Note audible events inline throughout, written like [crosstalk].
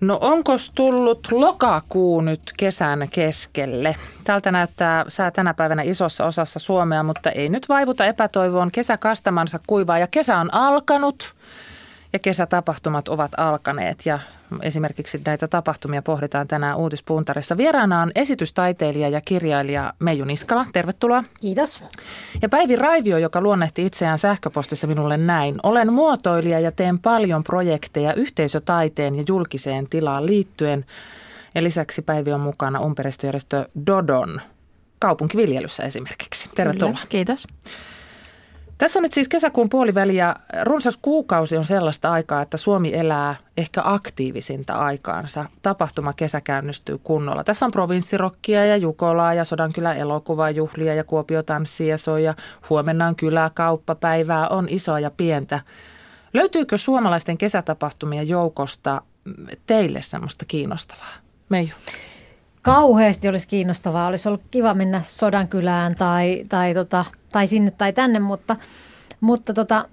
No onko tullut lokakuu nyt kesän keskelle? Tältä näyttää sää tänä päivänä isossa osassa Suomea, mutta ei nyt vaivuta epätoivoon. Kesä kastamansa kuivaa ja kesä on alkanut ja kesätapahtumat ovat alkaneet ja esimerkiksi näitä tapahtumia pohditaan tänään Uutispuntarissa. Vieraana on esitystaiteilija ja kirjailija Meiju Niskala. Tervetuloa. Kiitos. Ja Päivi Raivio, joka luonnehti itseään sähköpostissa minulle näin. Olen muotoilija ja teen paljon projekteja yhteisötaiteen ja julkiseen tilaan liittyen. Ja lisäksi Päivi on mukana ympäristöjärjestö Dodon kaupunkiviljelyssä esimerkiksi. Tervetuloa. Kyllä, kiitos. Tässä on nyt siis kesäkuun puoliväli ja runsas kuukausi on sellaista aikaa, että Suomi elää ehkä aktiivisinta aikaansa. Tapahtuma kesä käynnistyy kunnolla. Tässä on provinssirokkia ja Jukolaa ja Sodankylä elokuvajuhlia ja Kuopio ja. Huomenna on kyläkauppapäivää, on isoa ja pientä. Löytyykö suomalaisten kesätapahtumien joukosta teille semmoista kiinnostavaa? Meiju kauheasti olisi kiinnostavaa. Olisi ollut kiva mennä Sodankylään tai, tai, tota, tai sinne tai tänne, mutta, mutta tota,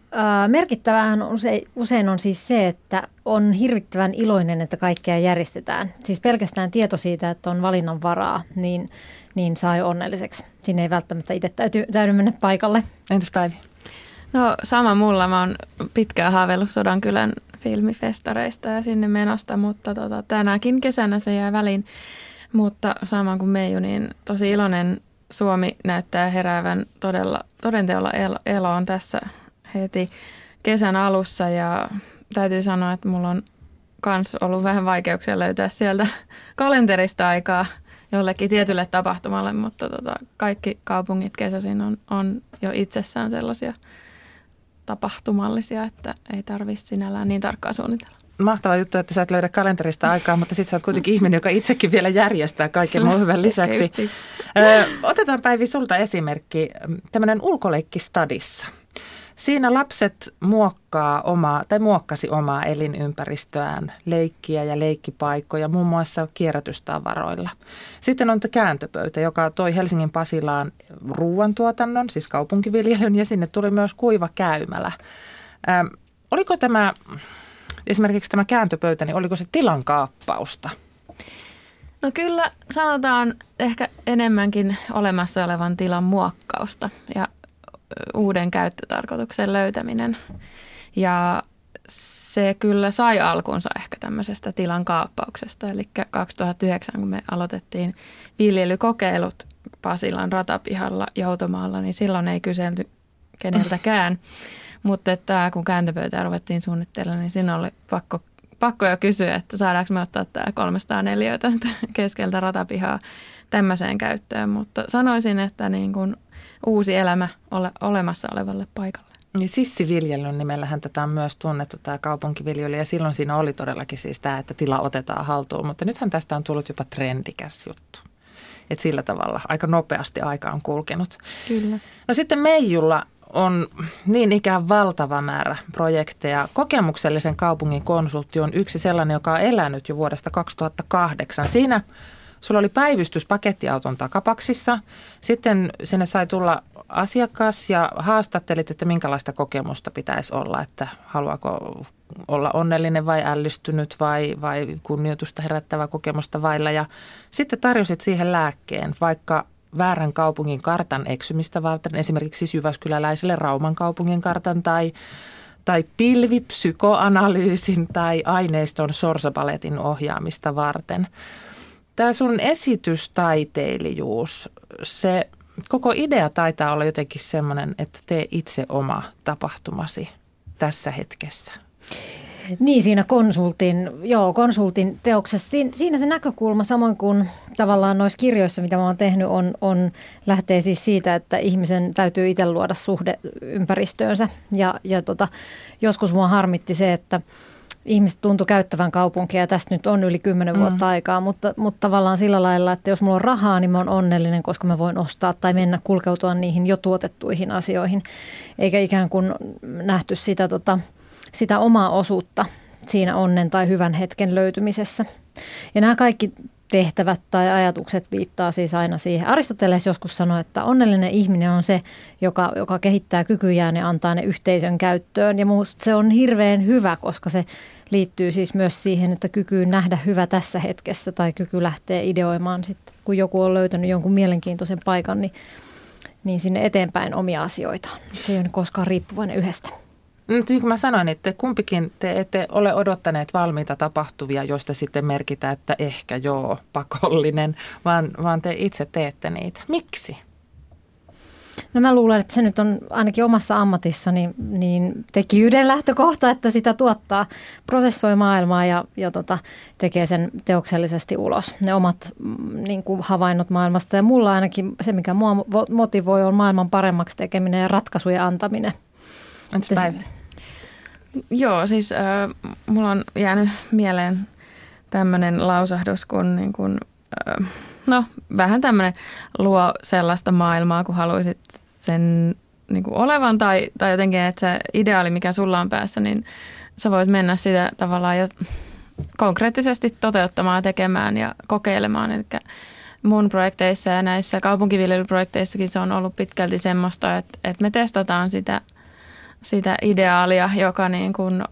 merkittävähän usein, usein on siis se, että on hirvittävän iloinen, että kaikkea järjestetään. Siis pelkästään tieto siitä, että on valinnan varaa, niin, niin sai onnelliseksi. Sinne ei välttämättä itse täytyy, täydy mennä paikalle. Entäs Päivi? No sama mulla. Mä oon pitkään haaveillut Sodankylän filmifestareista ja sinne menosta, mutta tota, tänäkin kesänä se jää väliin. Mutta samaan kuin Meiju, niin tosi iloinen Suomi näyttää heräävän todella, todenteolla eloon tässä heti kesän alussa. Ja täytyy sanoa, että mulla on myös ollut vähän vaikeuksia löytää sieltä [laughs] kalenterista aikaa jollekin tietylle tapahtumalle, mutta tota, kaikki kaupungit kesäisin on, on jo itsessään sellaisia tapahtumallisia, että ei tarvitse sinällään niin tarkkaa suunnitella mahtava juttu, että sä et löydä kalenterista aikaa, mutta sitten sä oot kuitenkin ihminen, joka itsekin vielä järjestää kaiken muun hyvän lisäksi. otetaan Päivi sulta esimerkki, tämmöinen ulkoleikki stadissa. Siinä lapset muokkaa omaa, tai muokkasi omaa elinympäristöään, leikkiä ja leikkipaikkoja, muun muassa kierrätystavaroilla. Sitten on kääntöpöytä, joka toi Helsingin Pasilaan ruoantuotannon, siis kaupunkiviljelyn, ja sinne tuli myös kuiva käymälä. Ähm, oliko tämä esimerkiksi tämä kääntöpöytä, niin oliko se tilan kaappausta? No kyllä sanotaan ehkä enemmänkin olemassa olevan tilan muokkausta ja uuden käyttötarkoituksen löytäminen. Ja se kyllä sai alkunsa ehkä tämmöisestä tilan kaappauksesta. Eli 2009, kun me aloitettiin viljelykokeilut Pasilan ratapihalla Joutomaalla, niin silloin ei kyselty keneltäkään. Mutta että kun kääntöpöytää ruvettiin suunnittelemaan, niin siinä oli pakko, pakko jo kysyä, että saadaanko me ottaa tämä 304 keskeltä ratapihaa tämmöiseen käyttöön. Mutta sanoisin, että niin kuin uusi elämä ole, olemassa olevalle paikalle. Niin sissiviljelyn nimellähän tätä on myös tunnettu tämä kaupunkiviljely ja silloin siinä oli todellakin siis tämä, että tila otetaan haltuun, mutta nythän tästä on tullut jopa trendikäs juttu. Et sillä tavalla aika nopeasti aika on kulkenut. Kyllä. No sitten Meijulla on niin ikään valtava määrä projekteja. Kokemuksellisen kaupungin konsultti on yksi sellainen, joka on elänyt jo vuodesta 2008. Siinä sulla oli päivystys pakettiauton takapaksissa. Sitten sinne sai tulla asiakas ja haastattelit, että minkälaista kokemusta pitäisi olla, että haluaako olla onnellinen vai ällistynyt vai, vai kunnioitusta herättävä kokemusta vailla. Ja sitten tarjosit siihen lääkkeen, vaikka väärän kaupungin kartan eksymistä varten, esimerkiksi Jyväskyläläiselle Rauman kaupungin kartan tai, tai pilvipsykoanalyysin tai aineiston sorsapaletin ohjaamista varten. Tämä sun esitystaiteilijuus, se koko idea taitaa olla jotenkin sellainen, että tee itse oma tapahtumasi tässä hetkessä. Niin, siinä konsultin, joo, konsultin teoksessa. Siin, siinä se näkökulma, samoin kuin tavallaan noissa kirjoissa, mitä mä oon tehnyt, on, on, lähtee siis siitä, että ihmisen täytyy itse luoda suhde ympäristöönsä. Ja, ja tota, joskus mua harmitti se, että ihmiset tuntuu käyttävän kaupunkia ja tästä nyt on yli kymmenen vuotta mm. aikaa, mutta, mutta tavallaan sillä lailla, että jos mulla on rahaa, niin mä oon onnellinen, koska mä voin ostaa tai mennä kulkeutua niihin jo tuotettuihin asioihin, eikä ikään kuin nähty sitä tota, – sitä omaa osuutta siinä onnen tai hyvän hetken löytymisessä. Ja nämä kaikki tehtävät tai ajatukset viittaa siis aina siihen. Aristoteles joskus sanoi, että onnellinen ihminen on se, joka, joka kehittää kykyjään ja antaa ne yhteisön käyttöön. Ja minusta se on hirveän hyvä, koska se liittyy siis myös siihen, että kyky nähdä hyvä tässä hetkessä tai kyky lähteä ideoimaan sitten, kun joku on löytänyt jonkun mielenkiintoisen paikan, niin, niin sinne eteenpäin omia asioita. Se ei ole koskaan riippuvainen yhdestä. Nyt niin kuin mä sanoin, että kumpikin te ette ole odottaneet valmiita tapahtuvia, joista sitten merkitään, että ehkä joo, pakollinen, vaan, vaan te itse teette niitä. Miksi? No mä luulen, että se nyt on ainakin omassa ammatissani niin tekijyyden lähtökohta, että sitä tuottaa, prosessoi maailmaa ja, ja tota, tekee sen teoksellisesti ulos. Ne omat mm, niin kuin havainnot maailmasta ja mulla ainakin se, mikä mua motivoi, on maailman paremmaksi tekeminen ja ratkaisujen antaminen. Entäs Päivä? Joo, siis äh, mulla on jäänyt mieleen tämmöinen lausahdus, kun niin kun, äh, no vähän tämmöinen luo sellaista maailmaa, kun haluaisit sen niin kuin olevan tai, tai jotenkin, että se ideaali, mikä sulla on päässä, niin sä voit mennä sitä tavallaan jo konkreettisesti toteuttamaan, tekemään ja kokeilemaan. Eli mun projekteissa ja näissä kaupunkiviljelyprojekteissakin se on ollut pitkälti semmoista, että, että me testataan sitä, sitä ideaalia, joka niin kuin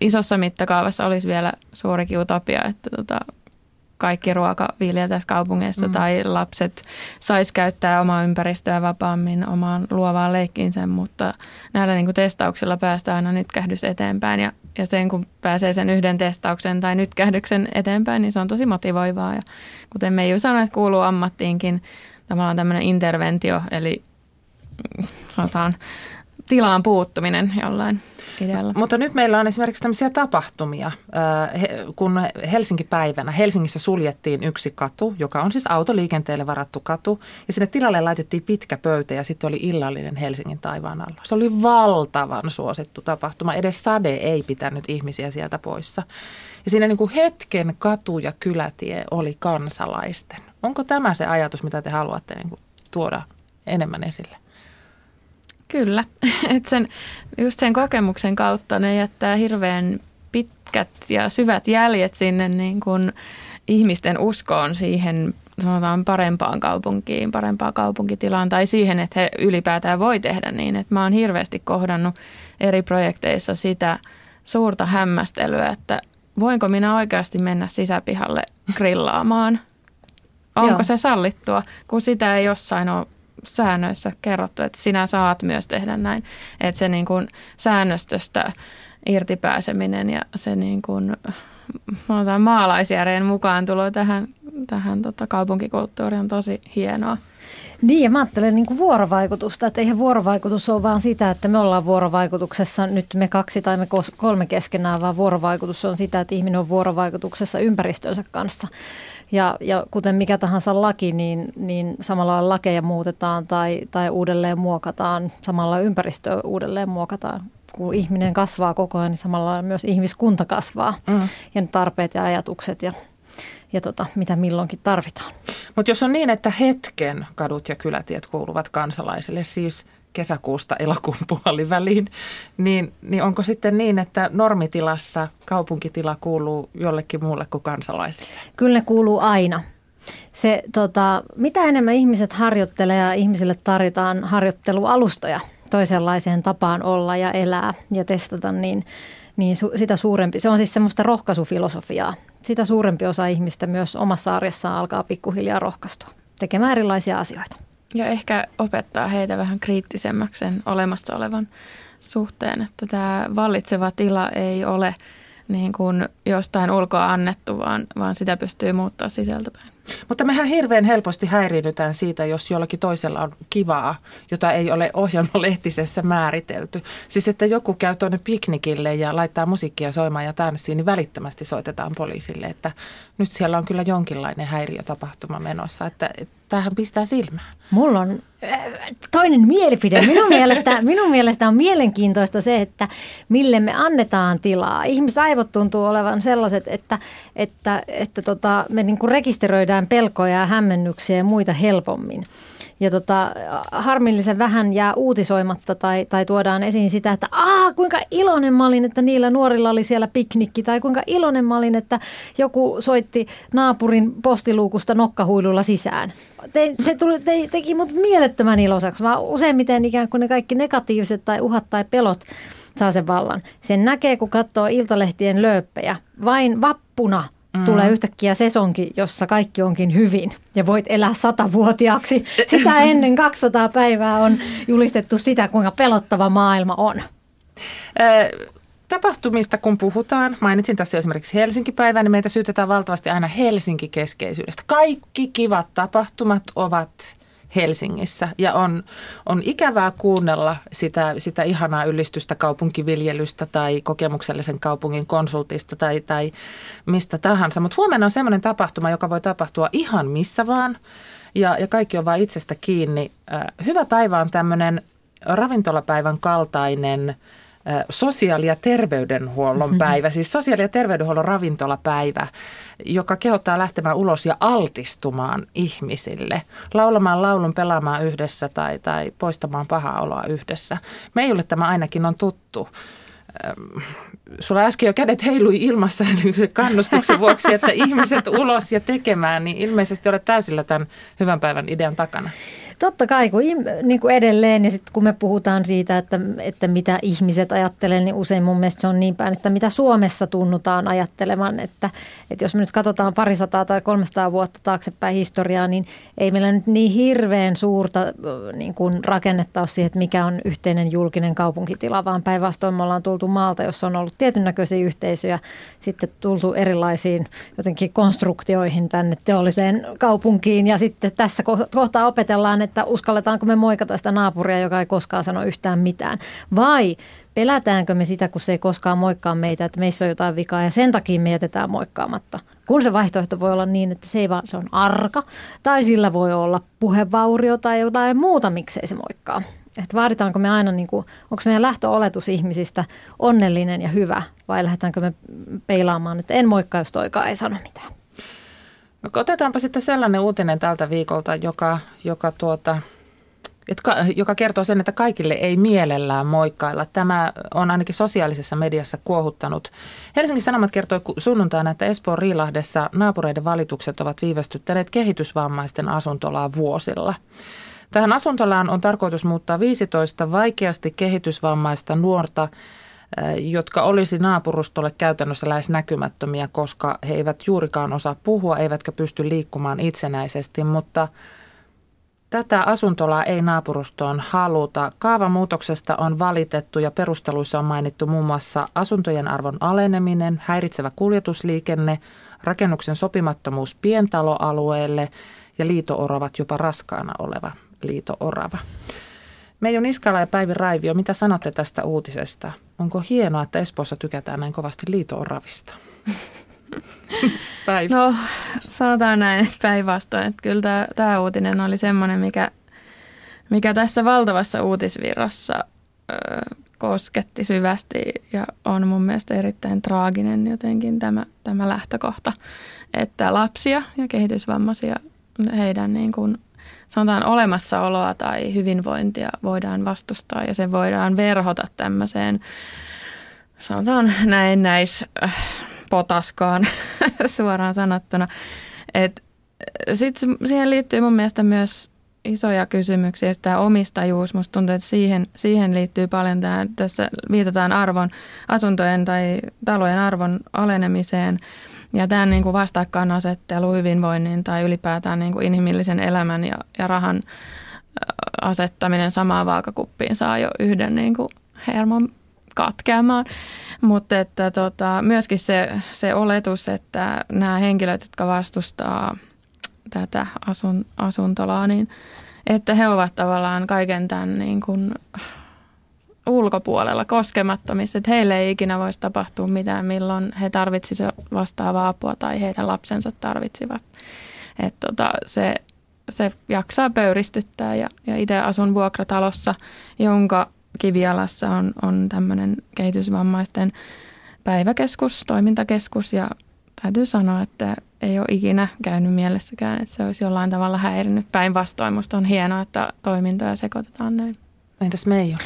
isossa mittakaavassa olisi vielä suurikin utopia, että tota, kaikki ruoka viljeltäisiin kaupungeissa mm. tai lapset sais käyttää omaa ympäristöä vapaammin omaan luovaan leikkiinsä, mutta näillä niin kuin testauksilla päästään aina nyt kähdys eteenpäin ja, ja sen kun pääsee sen yhden testauksen tai nyt kähdyksen eteenpäin, niin se on tosi motivoivaa ja kuten Meiju sanoi, että kuuluu ammattiinkin tavallaan tämmöinen interventio, eli mm, sanotaan tilaan puuttuminen jollain idealla. Mutta nyt meillä on esimerkiksi tämmöisiä tapahtumia, kun Helsinki-päivänä Helsingissä suljettiin yksi katu, joka on siis autoliikenteelle varattu katu, ja sinne tilalle laitettiin pitkä pöytä ja sitten oli illallinen Helsingin taivaan alla. Se oli valtavan suosittu tapahtuma, edes sade ei pitänyt ihmisiä sieltä poissa. Ja siinä niin kuin hetken katu ja kylätie oli kansalaisten. Onko tämä se ajatus, mitä te haluatte niin kuin tuoda enemmän esille? Kyllä, [laughs] että sen, just sen kokemuksen kautta ne jättää hirveän pitkät ja syvät jäljet sinne niin kuin ihmisten uskoon siihen sanotaan parempaan kaupunkiin, parempaan kaupunkitilaan tai siihen, että he ylipäätään voi tehdä niin. Että mä oon hirveästi kohdannut eri projekteissa sitä suurta hämmästelyä, että voinko minä oikeasti mennä sisäpihalle grillaamaan. Onko se sallittua, kun sitä ei jossain ole säännöissä kerrottu, että sinä saat myös tehdä näin. Että se niin kuin säännöstöstä irtipääseminen ja se niin kuin, maalaisjärjen mukaan tulo tähän, tähän tota kaupunkikulttuuriin on tosi hienoa. Niin ja mä ajattelen niin kuin vuorovaikutusta, että eihän vuorovaikutus ole vaan sitä, että me ollaan vuorovaikutuksessa nyt me kaksi tai me kolme keskenään, vaan vuorovaikutus on sitä, että ihminen on vuorovaikutuksessa ympäristönsä kanssa. Ja, ja kuten mikä tahansa laki, niin, niin samalla lakeja muutetaan tai, tai uudelleen muokataan, samalla ympäristöä uudelleen muokataan. Kun ihminen kasvaa koko ajan, niin samalla myös ihmiskunta kasvaa mm. ja tarpeet ja ajatukset ja, ja tota, mitä milloinkin tarvitaan. Mutta jos on niin, että hetken kadut ja kylätiet kuuluvat kansalaisille, siis – kesäkuusta elokuun puoliväliin, niin, niin onko sitten niin, että normitilassa kaupunkitila kuuluu jollekin muulle kuin kansalaisille? Kyllä ne kuuluu aina. Se, tota, mitä enemmän ihmiset harjoittelee ja ihmisille tarjotaan harjoittelualustoja toisenlaiseen tapaan olla ja elää ja testata, niin, niin su, sitä suurempi. Se on siis semmoista rohkaisufilosofiaa. Sitä suurempi osa ihmistä myös omassa arjessaan alkaa pikkuhiljaa rohkaistua tekemään erilaisia asioita. Ja ehkä opettaa heitä vähän kriittisemmäksi sen olemassa olevan suhteen, että tämä vallitseva tila ei ole niin kuin jostain ulkoa annettu, vaan, vaan sitä pystyy muuttaa sisältäpäin. Mutta mehän hirveän helposti häiriinnytään siitä, jos jollakin toisella on kivaa, jota ei ole ohjelmalehtisessä määritelty. Siis että joku käy tuonne piknikille ja laittaa musiikkia soimaan ja tanssiin, niin välittömästi soitetaan poliisille, että nyt siellä on kyllä jonkinlainen häiriötapahtuma menossa, että, että tämähän pistää silmään. Mulla on äh, toinen mielipide. Minun [laughs] mielestä, minun mielestä on mielenkiintoista se, että mille me annetaan tilaa. Ihmisaivot tuntuu olevan sellaiset, että, että, että tota, me niin kuin rekisteröidään pelkoja ja hämmennyksiä ja muita helpommin. Ja tota, harmillisen vähän jää uutisoimatta tai, tai tuodaan esiin sitä, että Aa, kuinka iloinen mä olin, että niillä nuorilla oli siellä piknikki. Tai kuinka iloinen mä olin, että joku soitti naapurin postiluukusta nokkahuilulla sisään. Te, se tuli, te, teki mut mielettömän iloiseksi. Mä useimmiten ikään kuin ne kaikki negatiiviset tai uhat tai pelot saa sen vallan. Sen näkee, kun katsoo iltalehtien lööppejä. Vain vappuna Mm. Tulee yhtäkkiä sesonki, jossa kaikki onkin hyvin ja voit elää satavuotiaaksi. Sitä ennen 200 päivää on julistettu sitä, kuinka pelottava maailma on. Tapahtumista kun puhutaan, mainitsin tässä esimerkiksi Helsinki-päivää, niin meitä syytetään valtavasti aina Helsinki-keskeisyydestä. Kaikki kivat tapahtumat ovat Helsingissä ja on, on ikävää kuunnella sitä, sitä ihanaa ylistystä kaupunkiviljelystä tai kokemuksellisen kaupungin konsultista tai, tai mistä tahansa. Mutta huomenna on semmoinen tapahtuma, joka voi tapahtua ihan missä vaan ja, ja kaikki on vain itsestä kiinni. Hyvä päivä on tämmöinen ravintolapäivän kaltainen – sosiaali- ja terveydenhuollon päivä, siis sosiaali- ja terveydenhuollon ravintolapäivä, joka kehottaa lähtemään ulos ja altistumaan ihmisille, laulamaan laulun, pelaamaan yhdessä tai, tai poistamaan pahaa oloa yhdessä. Meille tämä ainakin on tuttu sulla äsken jo kädet heilui ilmassa [laughs] kannustuksen vuoksi, että ihmiset ulos ja tekemään, niin ilmeisesti olet täysillä tämän hyvän päivän idean takana. Totta kai, kun, niin kuin edelleen ja sitten kun me puhutaan siitä, että, että mitä ihmiset ajattelevat, niin usein mun mielestä se on niin päin, että mitä Suomessa tunnutaan ajattelemaan. Että, että jos me nyt katsotaan parisataa tai 300 vuotta taaksepäin historiaa, niin ei meillä nyt niin hirveän suurta niin kuin rakennetta ole siihen, että mikä on yhteinen julkinen kaupunkitila, vaan päinvastoin me ollaan tultu maalta, jossa on ollut tietyn näköisiä yhteisöjä, sitten tultu erilaisiin jotenkin konstruktioihin tänne teolliseen kaupunkiin ja sitten tässä kohtaa opetellaan, että uskalletaanko me moikata sitä naapuria, joka ei koskaan sano yhtään mitään. Vai pelätäänkö me sitä, kun se ei koskaan moikkaa meitä, että meissä on jotain vikaa ja sen takia me jätetään moikkaamatta. Kun se vaihtoehto voi olla niin, että se ei vaan se on arka tai sillä voi olla puhevaurio tai jotain muuta, miksei se moikkaa. Että vaaditaanko me aina, niin kuin, onko meidän lähtöoletus ihmisistä onnellinen ja hyvä vai lähdetäänkö me peilaamaan, että en moikkaa, jos toikaan ei sano mitään. No, otetaanpa sitten sellainen uutinen tältä viikolta, joka, joka, tuota, että, joka kertoo sen, että kaikille ei mielellään moikkailla. Tämä on ainakin sosiaalisessa mediassa kuohuttanut. Helsingin Sanomat kertoi sunnuntaina, että Espoon Riilahdessa naapureiden valitukset ovat viivästyttäneet kehitysvammaisten asuntolaa vuosilla. Tähän asuntolaan on tarkoitus muuttaa 15 vaikeasti kehitysvammaista nuorta – jotka olisi naapurustolle käytännössä lähes näkymättömiä, koska he eivät juurikaan osaa puhua eivätkä pysty liikkumaan itsenäisesti, mutta Tätä asuntolaa ei naapurustoon haluta. Kaavamuutoksesta on valitettu ja perusteluissa on mainittu muun muassa asuntojen arvon aleneminen, häiritsevä kuljetusliikenne, rakennuksen sopimattomuus pientaloalueelle ja liito-oravat jopa raskaana oleva liito-orava. Meiju Niskala ja Päivi Raivio, mitä sanotte tästä uutisesta? Onko hienoa, että Espoossa tykätään näin kovasti liito-oravista? [laughs] Päivi. No sanotaan näin, että päinvastoin. Että kyllä tämä, tämä uutinen oli semmoinen, mikä, mikä tässä valtavassa uutisvirrassa ö, kosketti syvästi ja on mun mielestä erittäin traaginen jotenkin tämä, tämä lähtökohta, että lapsia ja kehitysvammaisia heidän niin kuin sanotaan olemassaoloa tai hyvinvointia voidaan vastustaa ja se voidaan verhota tämmöiseen, sanotaan näin näis äh, potaskaan [laughs] suoraan sanottuna. Sitten siihen liittyy mun mielestä myös isoja kysymyksiä. Tämä omistajuus, musta tuntuu, että siihen, siihen liittyy paljon. Tämä, tässä viitataan arvon, asuntojen tai talojen arvon alenemiseen – ja tämän niin kuin vastakkainasettelu hyvinvoinnin tai ylipäätään niin kuin inhimillisen elämän ja, ja rahan asettaminen samaan vaakakuppiin saa jo yhden niin kuin hermon katkeamaan. Mutta että tota, myöskin se, se oletus, että nämä henkilöt, jotka vastustaa tätä asun, asuntolaa, niin että he ovat tavallaan kaiken tämän niin kuin ulkopuolella koskemattomissa, että heille ei ikinä voisi tapahtua mitään, milloin he tarvitsisivat vastaavaa apua tai heidän lapsensa tarvitsivat. että tota, se, se jaksaa pöyristyttää ja, ja itse asun vuokratalossa, jonka kivialassa on, on tämmöinen kehitysvammaisten päiväkeskus, toimintakeskus ja täytyy sanoa, että ei ole ikinä käynyt mielessäkään, että se olisi jollain tavalla häirinyt. Päinvastoin musta on hienoa, että toimintoja sekoitetaan näin. Entäs Meiju?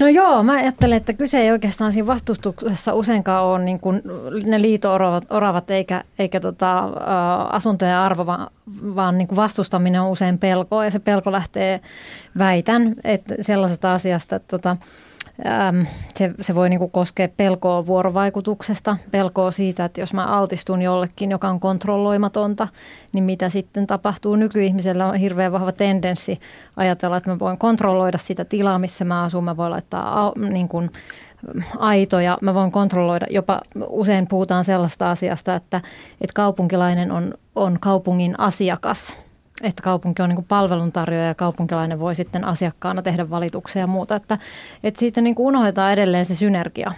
No joo, mä ajattelen, että kyse ei oikeastaan siinä vastustuksessa useinkaan ole niin kuin ne liito-oravat oravat eikä, eikä tota, asuntojen arvo, vaan, vaan niin kuin vastustaminen on usein pelkoa ja se pelko lähtee, väitän, että sellaisesta asiasta, että tota, äm, se, se voi niinku koskea pelkoa vuorovaikutuksesta, pelkoa siitä, että jos mä altistun jollekin, joka on kontrolloimatonta, niin mitä sitten tapahtuu. Nykyihmisellä on hirveän vahva tendenssi ajatella, että mä voin kontrolloida sitä tilaa, missä mä asun. Mä voin laittaa niin kuin, aitoja, mä voin kontrolloida, jopa usein puhutaan sellaista asiasta, että, että kaupunkilainen on, on kaupungin asiakas – että kaupunki on niin palveluntarjoaja ja kaupunkilainen voi sitten asiakkaana tehdä valituksia ja muuta. Että, että siitä niin unohdetaan edelleen se synergia.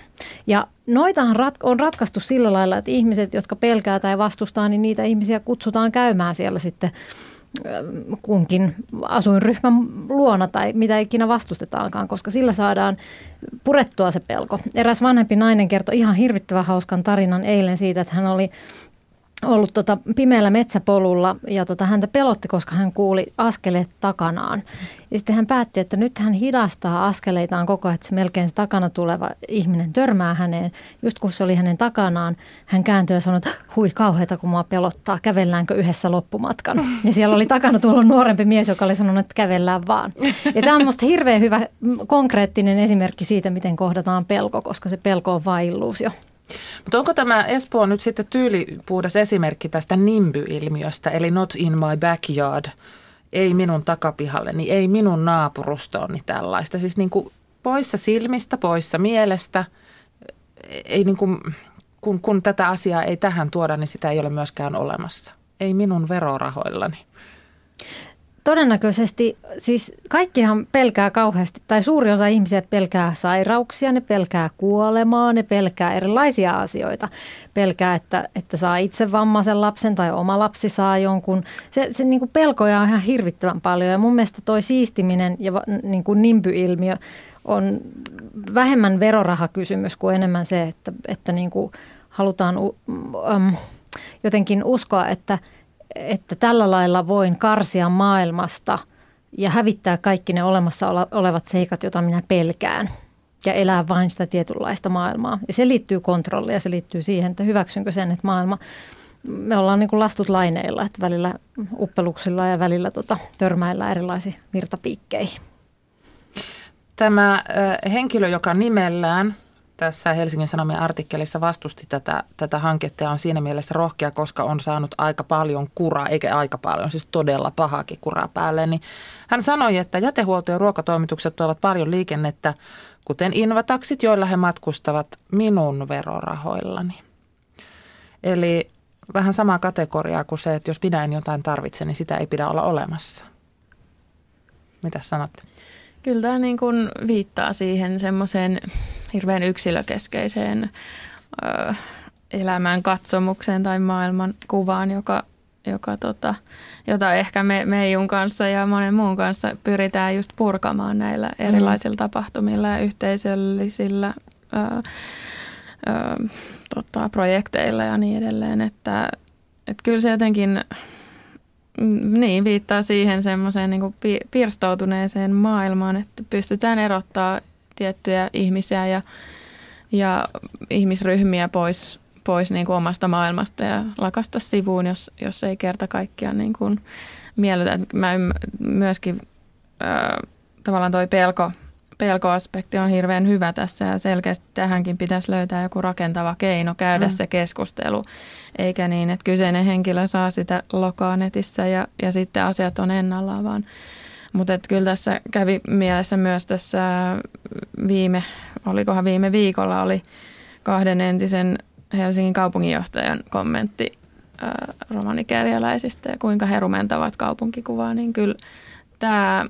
Ja noitahan on ratkaistu sillä lailla, että ihmiset, jotka pelkää tai vastustaa, niin niitä ihmisiä kutsutaan käymään siellä sitten kunkin asuinryhmän luona tai mitä ikinä vastustetaankaan, koska sillä saadaan purettua se pelko. Eräs vanhempi nainen kertoi ihan hirvittävän hauskan tarinan eilen siitä, että hän oli ollut tota pimeällä metsäpolulla ja tota häntä pelotti, koska hän kuuli askeleet takanaan. Ja sitten hän päätti, että nyt hän hidastaa askeleitaan koko ajan, että se melkein se takana tuleva ihminen törmää häneen. Just kun se oli hänen takanaan, hän kääntyi ja sanoi, että hui kauheita kun mua pelottaa, kävelläänkö yhdessä loppumatkan. Ja siellä oli takana tullut nuorempi mies, joka oli sanonut, että kävellään vaan. Ja tämä on minusta hirveän hyvä konkreettinen esimerkki siitä, miten kohdataan pelko, koska se pelko on vain illuusio. Mutta onko tämä Espoo nyt sitten tyylipuhdas esimerkki tästä nimby-ilmiöstä, eli not in my backyard, ei minun takapihalleni, ei minun naapurustooni tällaista. Siis niin kuin poissa silmistä, poissa mielestä, ei niin kuin, kun, kun tätä asiaa ei tähän tuoda, niin sitä ei ole myöskään olemassa. Ei minun verorahoillani. Todennäköisesti, siis kaikkihan pelkää kauheasti, tai suuri osa ihmisiä pelkää sairauksia, ne pelkää kuolemaa, ne pelkää erilaisia asioita. Pelkää, että, että saa itse vammaisen lapsen tai oma lapsi saa jonkun. Se, se niin kuin pelkoja on ihan hirvittävän paljon ja mun mielestä toi siistiminen ja niin kuin nimpy-ilmiö on vähemmän verorahakysymys kuin enemmän se, että, että niin kuin halutaan um, jotenkin uskoa, että – että tällä lailla voin karsia maailmasta ja hävittää kaikki ne olemassa olevat seikat, joita minä pelkään ja elää vain sitä tietynlaista maailmaa. Ja se liittyy kontrolliin ja se liittyy siihen, että hyväksynkö sen, että maailma, me ollaan niin kuin lastut laineilla, että välillä uppeluksilla ja välillä tota, törmäillä erilaisiin virtapiikkeihin. Tämä henkilö, joka nimellään tässä Helsingin Sanomien artikkelissa vastusti tätä, tätä hanketta ja on siinä mielessä rohkea, koska on saanut aika paljon kuraa, eikä aika paljon, siis todella pahakin kuraa päälle. Niin hän sanoi, että jätehuolto ja ruokatoimitukset tuovat paljon liikennettä, kuten invataksit, joilla he matkustavat minun verorahoillani. Eli vähän samaa kategoriaa kuin se, että jos minä en jotain tarvitse, niin sitä ei pidä olla olemassa. Mitä sanotte? Kyllä tämä niin kuin viittaa siihen semmoiseen hirveän yksilökeskeiseen ö, elämän katsomukseen tai maailman kuvaan, joka, joka tota, jota ehkä me, Meijun kanssa ja monen muun kanssa pyritään just purkamaan näillä mm. erilaisilla tapahtumilla ja yhteisöllisillä ö, ö, tota, projekteilla ja niin edelleen. Että, että kyllä se jotenkin mm, niin, viittaa siihen semmoiseen niin pirstoutuneeseen maailmaan, että pystytään erottaa tiettyjä ihmisiä ja, ja ihmisryhmiä pois, pois niin kuin omasta maailmasta ja lakasta sivuun, jos, jos ei kerta kaikkiaan niin kuin miellytä. Mä myöskin äh, tavallaan toi pelko, pelkoaspekti on hirveän hyvä tässä ja selkeästi tähänkin pitäisi löytää joku rakentava keino käydä mm. se keskustelu, eikä niin, että kyseinen henkilö saa sitä lokaa netissä ja, ja sitten asiat on ennallaan, vaan mutta kyllä tässä kävi mielessä myös tässä viime, olikohan viime viikolla, oli kahden entisen Helsingin kaupunginjohtajan kommentti romanikerjäläisistä ja kuinka he rumentavat kaupunkikuvaa, niin kyllä tämä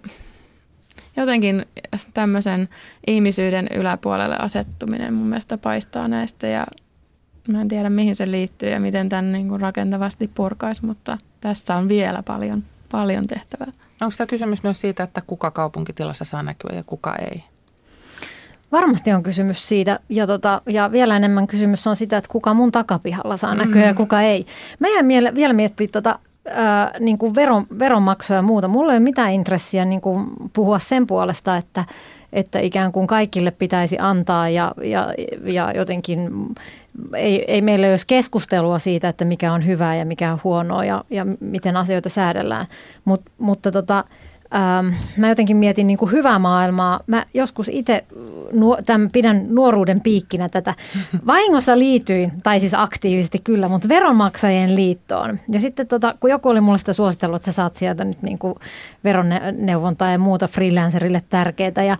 jotenkin tämmöisen ihmisyyden yläpuolelle asettuminen mun mielestä paistaa näistä ja mä en tiedä mihin se liittyy ja miten tämän niin kuin rakentavasti purkaisi, mutta tässä on vielä paljon, paljon tehtävää. Onko tämä kysymys myös siitä, että kuka kaupunkitilassa saa näkyä ja kuka ei? Varmasti on kysymys siitä ja, tota, ja vielä enemmän kysymys on sitä, että kuka mun takapihalla saa näkyä mm. ja kuka ei. Mä jään miele, vielä miettiä tota, ää, niin kuin veron, veronmaksua ja muuta. Mulla ei ole mitään intressiä niin kuin puhua sen puolesta, että, että ikään kuin kaikille pitäisi antaa ja, ja, ja jotenkin ei, ei meillä ole keskustelua siitä, että mikä on hyvää ja mikä on huonoa ja, ja miten asioita säädellään. Mut, mutta tota, ähm, mä jotenkin mietin niin kuin hyvää maailmaa. Mä joskus itse nuo, tämän, pidän nuoruuden piikkinä tätä. [laughs] Vahingossa liityin, tai siis aktiivisesti kyllä, mutta veronmaksajien liittoon. Ja sitten tota, kun joku oli mulle sitä suositellut, että sä saat sieltä nyt niin kuin veronneuvontaa ja muuta freelancerille tärkeää. Ja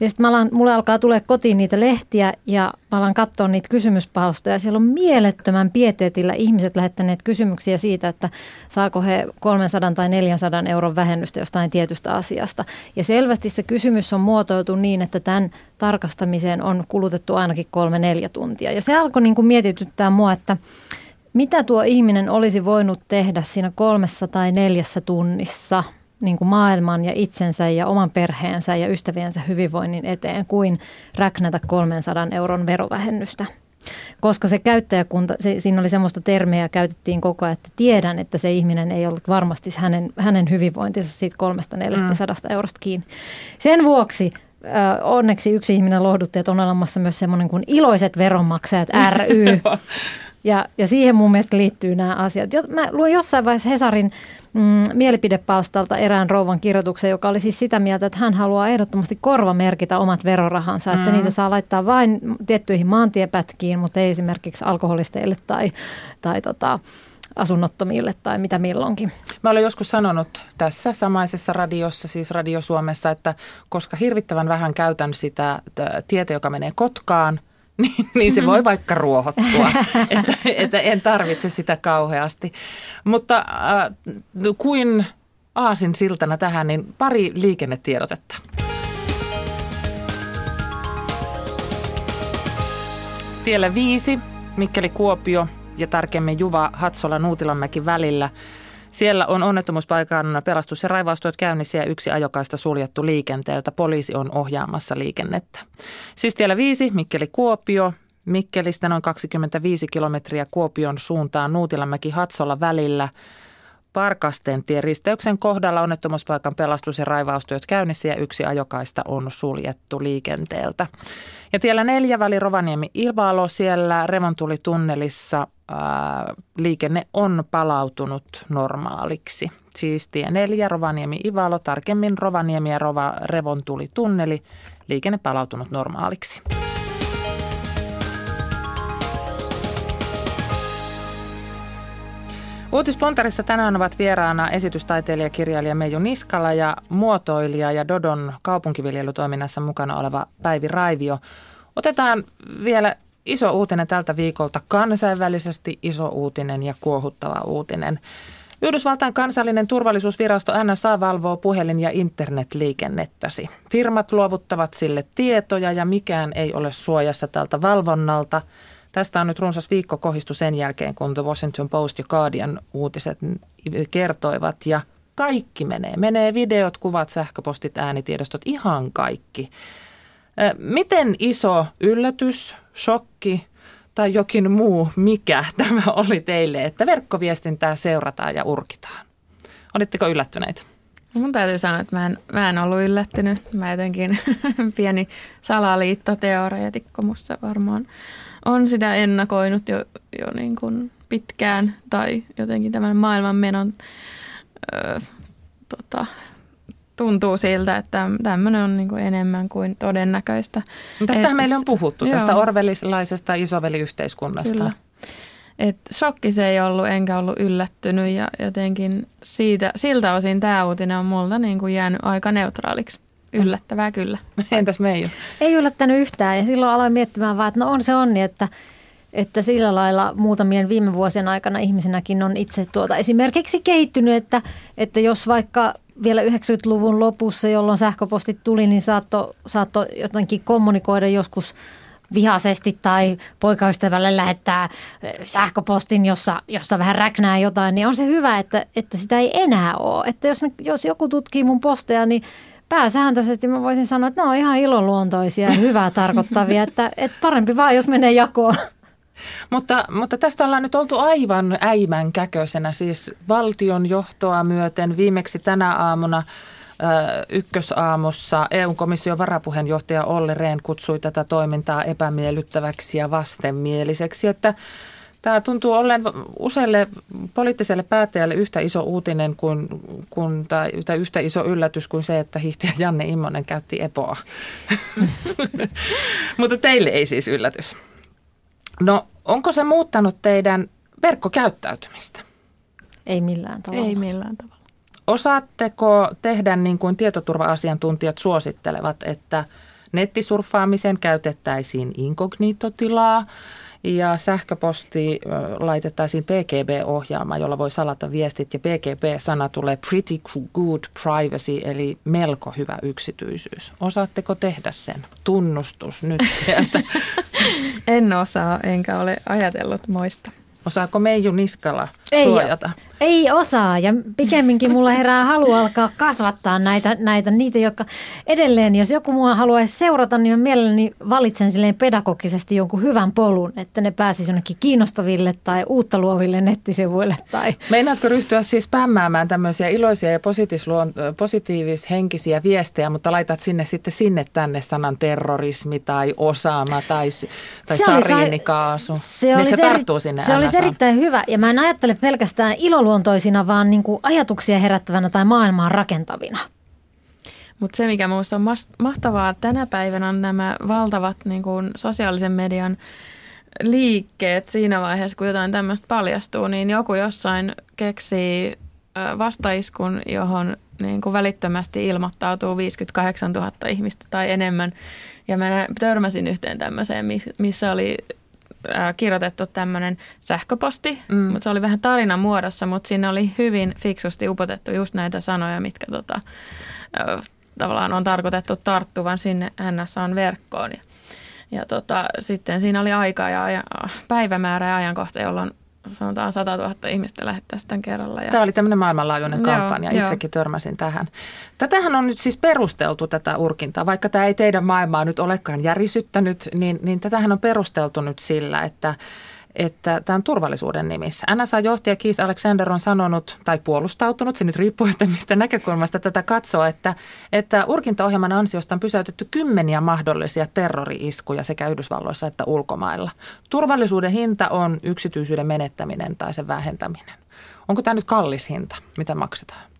ja sitten alan, mulle alkaa tulee kotiin niitä lehtiä ja mä alan katsoa niitä kysymyspalstoja. Siellä on mielettömän pieteetillä ihmiset lähettäneet kysymyksiä siitä, että saako he 300 tai 400 euron vähennystä jostain tietystä asiasta. Ja selvästi se kysymys on muotoiltu niin, että tämän tarkastamiseen on kulutettu ainakin kolme neljä tuntia. Ja se alkoi niin kuin mietityttää mua, että mitä tuo ihminen olisi voinut tehdä siinä kolmessa tai neljässä tunnissa – niin kuin maailman ja itsensä ja oman perheensä ja ystäviensä hyvinvoinnin eteen kuin räknätä 300 euron verovähennystä. Koska se käyttäjäkunta, se, siinä oli semmoista termeä, käytettiin koko ajan, että tiedän, että se ihminen ei ollut varmasti hänen, hänen hyvinvointinsa siitä 300 mm. eurosta kiinni. Sen vuoksi onneksi yksi ihminen lohdutti, että on olemassa myös semmoinen kuin iloiset veronmaksajat [laughs] ry. Ja, ja siihen mun mielestä liittyy nämä asiat. Mä luin jossain vaiheessa Hesarin mm, mielipidepalstalta erään rouvan kirjoituksen, joka oli siis sitä mieltä, että hän haluaa ehdottomasti korvamerkitä omat verorahansa, mm. että niitä saa laittaa vain tiettyihin maantiepätkiin, mutta ei esimerkiksi alkoholisteille tai, tai tota, asunnottomille tai mitä milloinkin. Mä olen joskus sanonut tässä samaisessa radiossa, siis Radio Suomessa, että koska hirvittävän vähän käytän sitä tietä, joka menee Kotkaan – [laughs] niin, niin se voi vaikka ruohottua, [laughs] että, että en tarvitse sitä kauheasti. Mutta äh, kuin aasin siltana tähän, niin pari liikennetiedotetta. Tiellä viisi, Mikkeli Kuopio ja tarkemmin Juva Hatsola Nuutilanmäki välillä – siellä on onnettomuuspaikan pelastus- ja raivaustyöt käynnissä ja yksi ajokaista suljettu liikenteeltä. Poliisi on ohjaamassa liikennettä. Siis tiellä viisi, Mikkeli-Kuopio, Mikkelistä noin 25 kilometriä Kuopion suuntaan Nuutilamäki-Hatsola välillä. Parkastentien risteyksen kohdalla onnettomuuspaikan pelastus- ja raivaustyöt käynnissä ja yksi ajokaista on suljettu liikenteeltä. Ja tiellä neljä väli Rovaniemi-Ilvaalo siellä remontulitunnelissa ää, liikenne on palautunut normaaliksi. Siis tie 4 Rovaniemi-Ivalo, tarkemmin Rovaniemi ja Rova Revontulitunneli, liikenne palautunut normaaliksi. Uutispontarissa tänään ovat vieraana esitystaiteilija kirjailija Meiju Niskala ja muotoilija ja Dodon kaupunkiviljelytoiminnassa mukana oleva Päivi Raivio. Otetaan vielä iso uutinen tältä viikolta, kansainvälisesti iso uutinen ja kuohuttava uutinen. Yhdysvaltain kansallinen turvallisuusvirasto NSA valvoo puhelin- ja internetliikennettäsi. Firmat luovuttavat sille tietoja ja mikään ei ole suojassa tältä valvonnalta. Tästä on nyt runsas viikko kohistu sen jälkeen, kun The Washington Post ja Guardian uutiset kertoivat ja kaikki menee. Menee videot, kuvat, sähköpostit, äänitiedostot, ihan kaikki. Miten iso yllätys, shokki tai jokin muu, mikä [laughs] tämä oli teille, että verkkoviestintää seurataan ja urkitaan? Olitteko yllättyneitä? Mun täytyy sanoa, että mä en, mä en ollut yllättynyt. Mä jotenkin [laughs] pieni salaliittoteoreetikko musta varmaan on sitä ennakoinut jo, jo niin kuin pitkään tai jotenkin tämän maailmanmenon ö, tota, tuntuu siltä, että tämmöinen on niin kuin enemmän kuin todennäköistä. Tästähän meillä on puhuttu, joo. tästä orvelilaisesta isoveliyhteiskunnasta. Kyllä. Et shokki se ei ollut, enkä ollut yllättynyt ja jotenkin siitä, siltä osin tämä uutinen on multa niin kuin jäänyt aika neutraaliksi. Yllättävää kyllä. [laughs] Entäs Meiju? Ei yllättänyt yhtään ja silloin aloin miettimään vaan, että no on se onni, että että sillä lailla muutamien viime vuosien aikana ihmisenäkin on itse tuota esimerkiksi kehittynyt, että, että jos vaikka vielä 90-luvun lopussa, jolloin sähköpostit tuli, niin saatto, saatto jotenkin kommunikoida joskus vihaisesti tai poikaystävälle lähettää sähköpostin, jossa, jossa vähän räknää jotain, niin on se hyvä, että, että sitä ei enää ole. Että jos, jos joku tutkii mun posteja, niin pääsääntöisesti mä voisin sanoa, että ne on ihan iloluontoisia ja hyvää tarkoittavia, [laughs] että, että parempi vaan, jos menee jakoon. Mutta, mutta tästä ollaan nyt oltu aivan äimän käköisenä, siis valtion johtoa myöten viimeksi tänä aamuna ykkösaamussa EU-komission varapuheenjohtaja Olli Rehn kutsui tätä toimintaa epämiellyttäväksi ja vastenmieliseksi, että Tämä tuntuu olleen useille poliittiselle päättäjälle yhtä iso uutinen kuin, kuin tai, tai yhtä iso yllätys kuin se, että hiihtiä Janne Immonen käytti EPOa. [laughs] Mutta teille ei siis yllätys. No, onko se muuttanut teidän verkkokäyttäytymistä? Ei millään tavalla. Ei millään tavalla. Osaatteko tehdä niin kuin tietoturva-asiantuntijat suosittelevat, että nettisurffaamisen käytettäisiin inkognitotilaa ja sähköposti laitettaisiin PGB-ohjaamaan, jolla voi salata viestit ja PGB-sana tulee pretty good privacy eli melko hyvä yksityisyys. Osaatteko tehdä sen? Tunnustus nyt sieltä. [laughs] en osaa, enkä ole ajatellut moista. Osaako Meiju Niskala ei, suojata? Ei osaa ja pikemminkin mulla herää halu alkaa kasvattaa näitä, näitä niitä, jotka edelleen, jos joku mua haluaisi seurata, niin mielelläni valitsen silleen pedagogisesti jonkun hyvän polun, että ne pääsisi jonnekin kiinnostaville tai uutta luoville nettisivuille. Tai. Meinaatko ryhtyä siis spämmäämään tämmöisiä iloisia ja positiivishenkisiä viestejä, mutta laitat sinne sitten sinne tänne sanan terrorismi tai osaama tai, tai se sariinikaasu, se niin se tarttuu sinne Se olisi erittäin hyvä ja mä en ajattele pelkästään iloluontoisina, vaan niin kuin ajatuksia herättävänä tai maailmaa rakentavina. Mutta se, mikä minusta on mahtavaa tänä päivänä, on nämä valtavat niin kuin sosiaalisen median liikkeet siinä vaiheessa, kun jotain tämmöistä paljastuu, niin joku jossain keksii vastaiskun, johon niin kuin välittömästi ilmoittautuu 58 000 ihmistä tai enemmän. Ja mä törmäsin yhteen tämmöiseen, missä oli äh, kirjoitettu tämmöinen sähköposti, mm. mutta se oli vähän tarinan muodossa, mutta siinä oli hyvin fiksusti upotettu just näitä sanoja, mitkä tota, äh, tavallaan on tarkoitettu tarttuvan sinne NSAn-verkkoon. Ja, ja tota, sitten siinä oli aika ja, ja päivämäärä ja ajankohta, jolloin sanotaan 100 000 ihmistä lähettäisiin tämän kerralla. Ja... Tämä oli tämmöinen maailmanlaajuinen kampanja, joo, itsekin joo. törmäsin tähän. Tätähän on nyt siis perusteltu tätä urkintaa, vaikka tämä ei teidän maailmaa nyt olekaan järisyttänyt, niin, niin tätähän on perusteltu nyt sillä, että että tämän turvallisuuden nimissä. NSA-johtaja Keith Alexander on sanonut tai puolustautunut, se nyt riippuu, että mistä näkökulmasta tätä katsoo, että, että urkintaohjelman ansiosta on pysäytetty kymmeniä mahdollisia terrori-iskuja sekä Yhdysvalloissa että ulkomailla. Turvallisuuden hinta on yksityisyyden menettäminen tai sen vähentäminen. Onko tämä nyt kallis hinta, mitä maksetaan?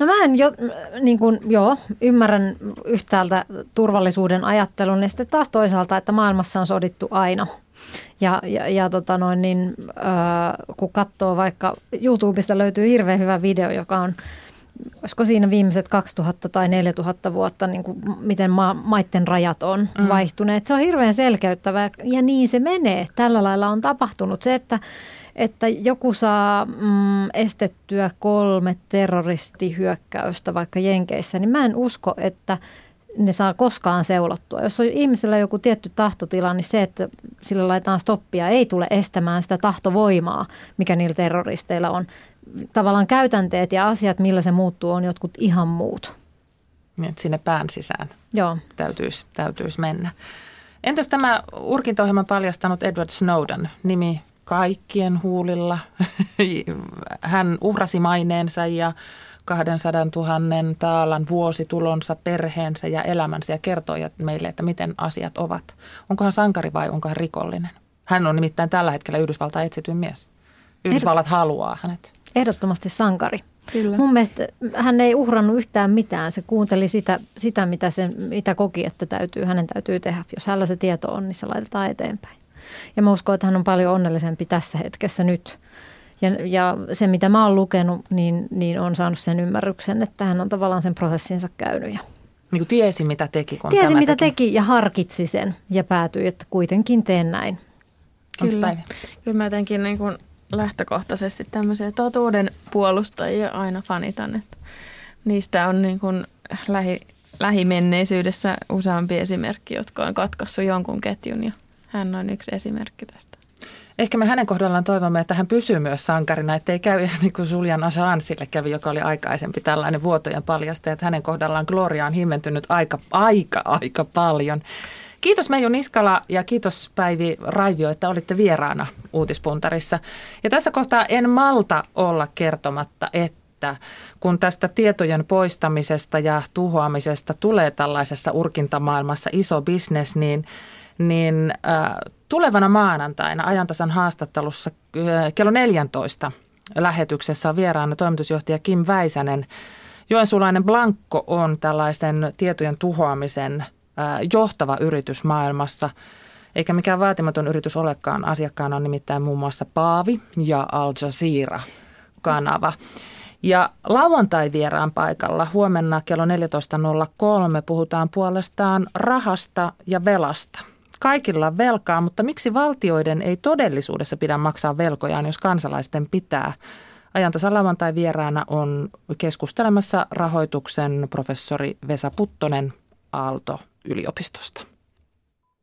No mä en jo, niin kuin, joo, ymmärrän yhtäältä turvallisuuden ajattelun ja sitten taas toisaalta, että maailmassa on sodittu aina – ja, ja, ja tota noin, niin, äh, kun katsoo vaikka YouTubesta löytyy hirveän hyvä video, joka on olisiko siinä viimeiset 2000 tai 4000 vuotta, niin kuin miten ma- maiden rajat on mm. vaihtuneet. Se on hirveän selkeyttävää ja niin se menee. Tällä lailla on tapahtunut se, että, että joku saa mm, estettyä kolme terroristihyökkäystä vaikka Jenkeissä, niin mä en usko, että – ne saa koskaan seulottua. Jos on ihmisellä joku tietty tahtotila, niin se, että sillä laitetaan stoppia, ei tule estämään sitä tahtovoimaa, mikä niillä terroristeilla on. Tavallaan käytänteet ja asiat, millä se muuttuu, on jotkut ihan muut. Niin, että sinne pään sisään Joo. Täytyisi, täytyisi mennä. Entäs tämä urkintaohjelman paljastanut Edward Snowden, nimi kaikkien huulilla. [laughs] Hän uhrasi maineensa ja 200 000 taalan vuositulonsa, perheensä ja elämänsä ja kertoo meille, että miten asiat ovat. Onko hän sankari vai onko hän rikollinen? Hän on nimittäin tällä hetkellä Yhdysvaltain etsityn mies. Yhdysvallat Ehdot- haluaa hänet. Ehdottomasti sankari. Kyllä. Mun mielestä hän ei uhrannut yhtään mitään. Se kuunteli sitä, sitä mitä, se, mitä koki, että täytyy, hänen täytyy tehdä. Jos hänellä se tieto on, niin se laitetaan eteenpäin. Ja mä uskon, että hän on paljon onnellisempi tässä hetkessä nyt ja, ja se, mitä mä oon lukenut, niin, niin on saanut sen ymmärryksen, että hän on tavallaan sen prosessinsa käynyt. Ja niin kuin tiesi, mitä teki, kun Tiesi, mitä teki. teki ja harkitsi sen ja päätyi, että kuitenkin teen näin. Kyllä, Kyllä mä jotenkin niin kuin lähtökohtaisesti tämmöisiä totuuden puolustajia aina fanitan, että niistä on niin kuin lähi, lähimenneisyydessä useampi esimerkki, jotka on katkaissut jonkun ketjun ja hän on yksi esimerkki tästä. Ehkä me hänen kohdallaan toivomme, että hän pysyy myös sankarina, ettei käy ihan niin kuin Julian Assangeille kävi, joka oli aikaisempi tällainen vuotojen paljastaja, että hänen kohdallaan Gloria on himmentynyt aika, aika, aika paljon. Kiitos Meiju Niskala ja kiitos Päivi Raivio, että olitte vieraana Uutispuntarissa. Ja tässä kohtaa en malta olla kertomatta, että kun tästä tietojen poistamisesta ja tuhoamisesta tulee tällaisessa urkintamaailmassa iso bisnes, niin, niin äh, tulevana maanantaina ajantasan haastattelussa kello 14 lähetyksessä on vieraana toimitusjohtaja Kim Väisänen. Joensuulainen Blankko on tällaisen tietojen tuhoamisen johtava yritys maailmassa, eikä mikään vaatimaton yritys olekaan. Asiakkaana on nimittäin muun muassa Paavi ja Al Jazeera kanava. Ja lauantai vieraan paikalla huomenna kello 14.03 puhutaan puolestaan rahasta ja velasta. Kaikilla on velkaa, mutta miksi valtioiden ei todellisuudessa pidä maksaa velkojaan, jos kansalaisten pitää? Ajantasan lauantai vieraana on keskustelemassa rahoituksen professori Vesa Puttonen Aalto-yliopistosta.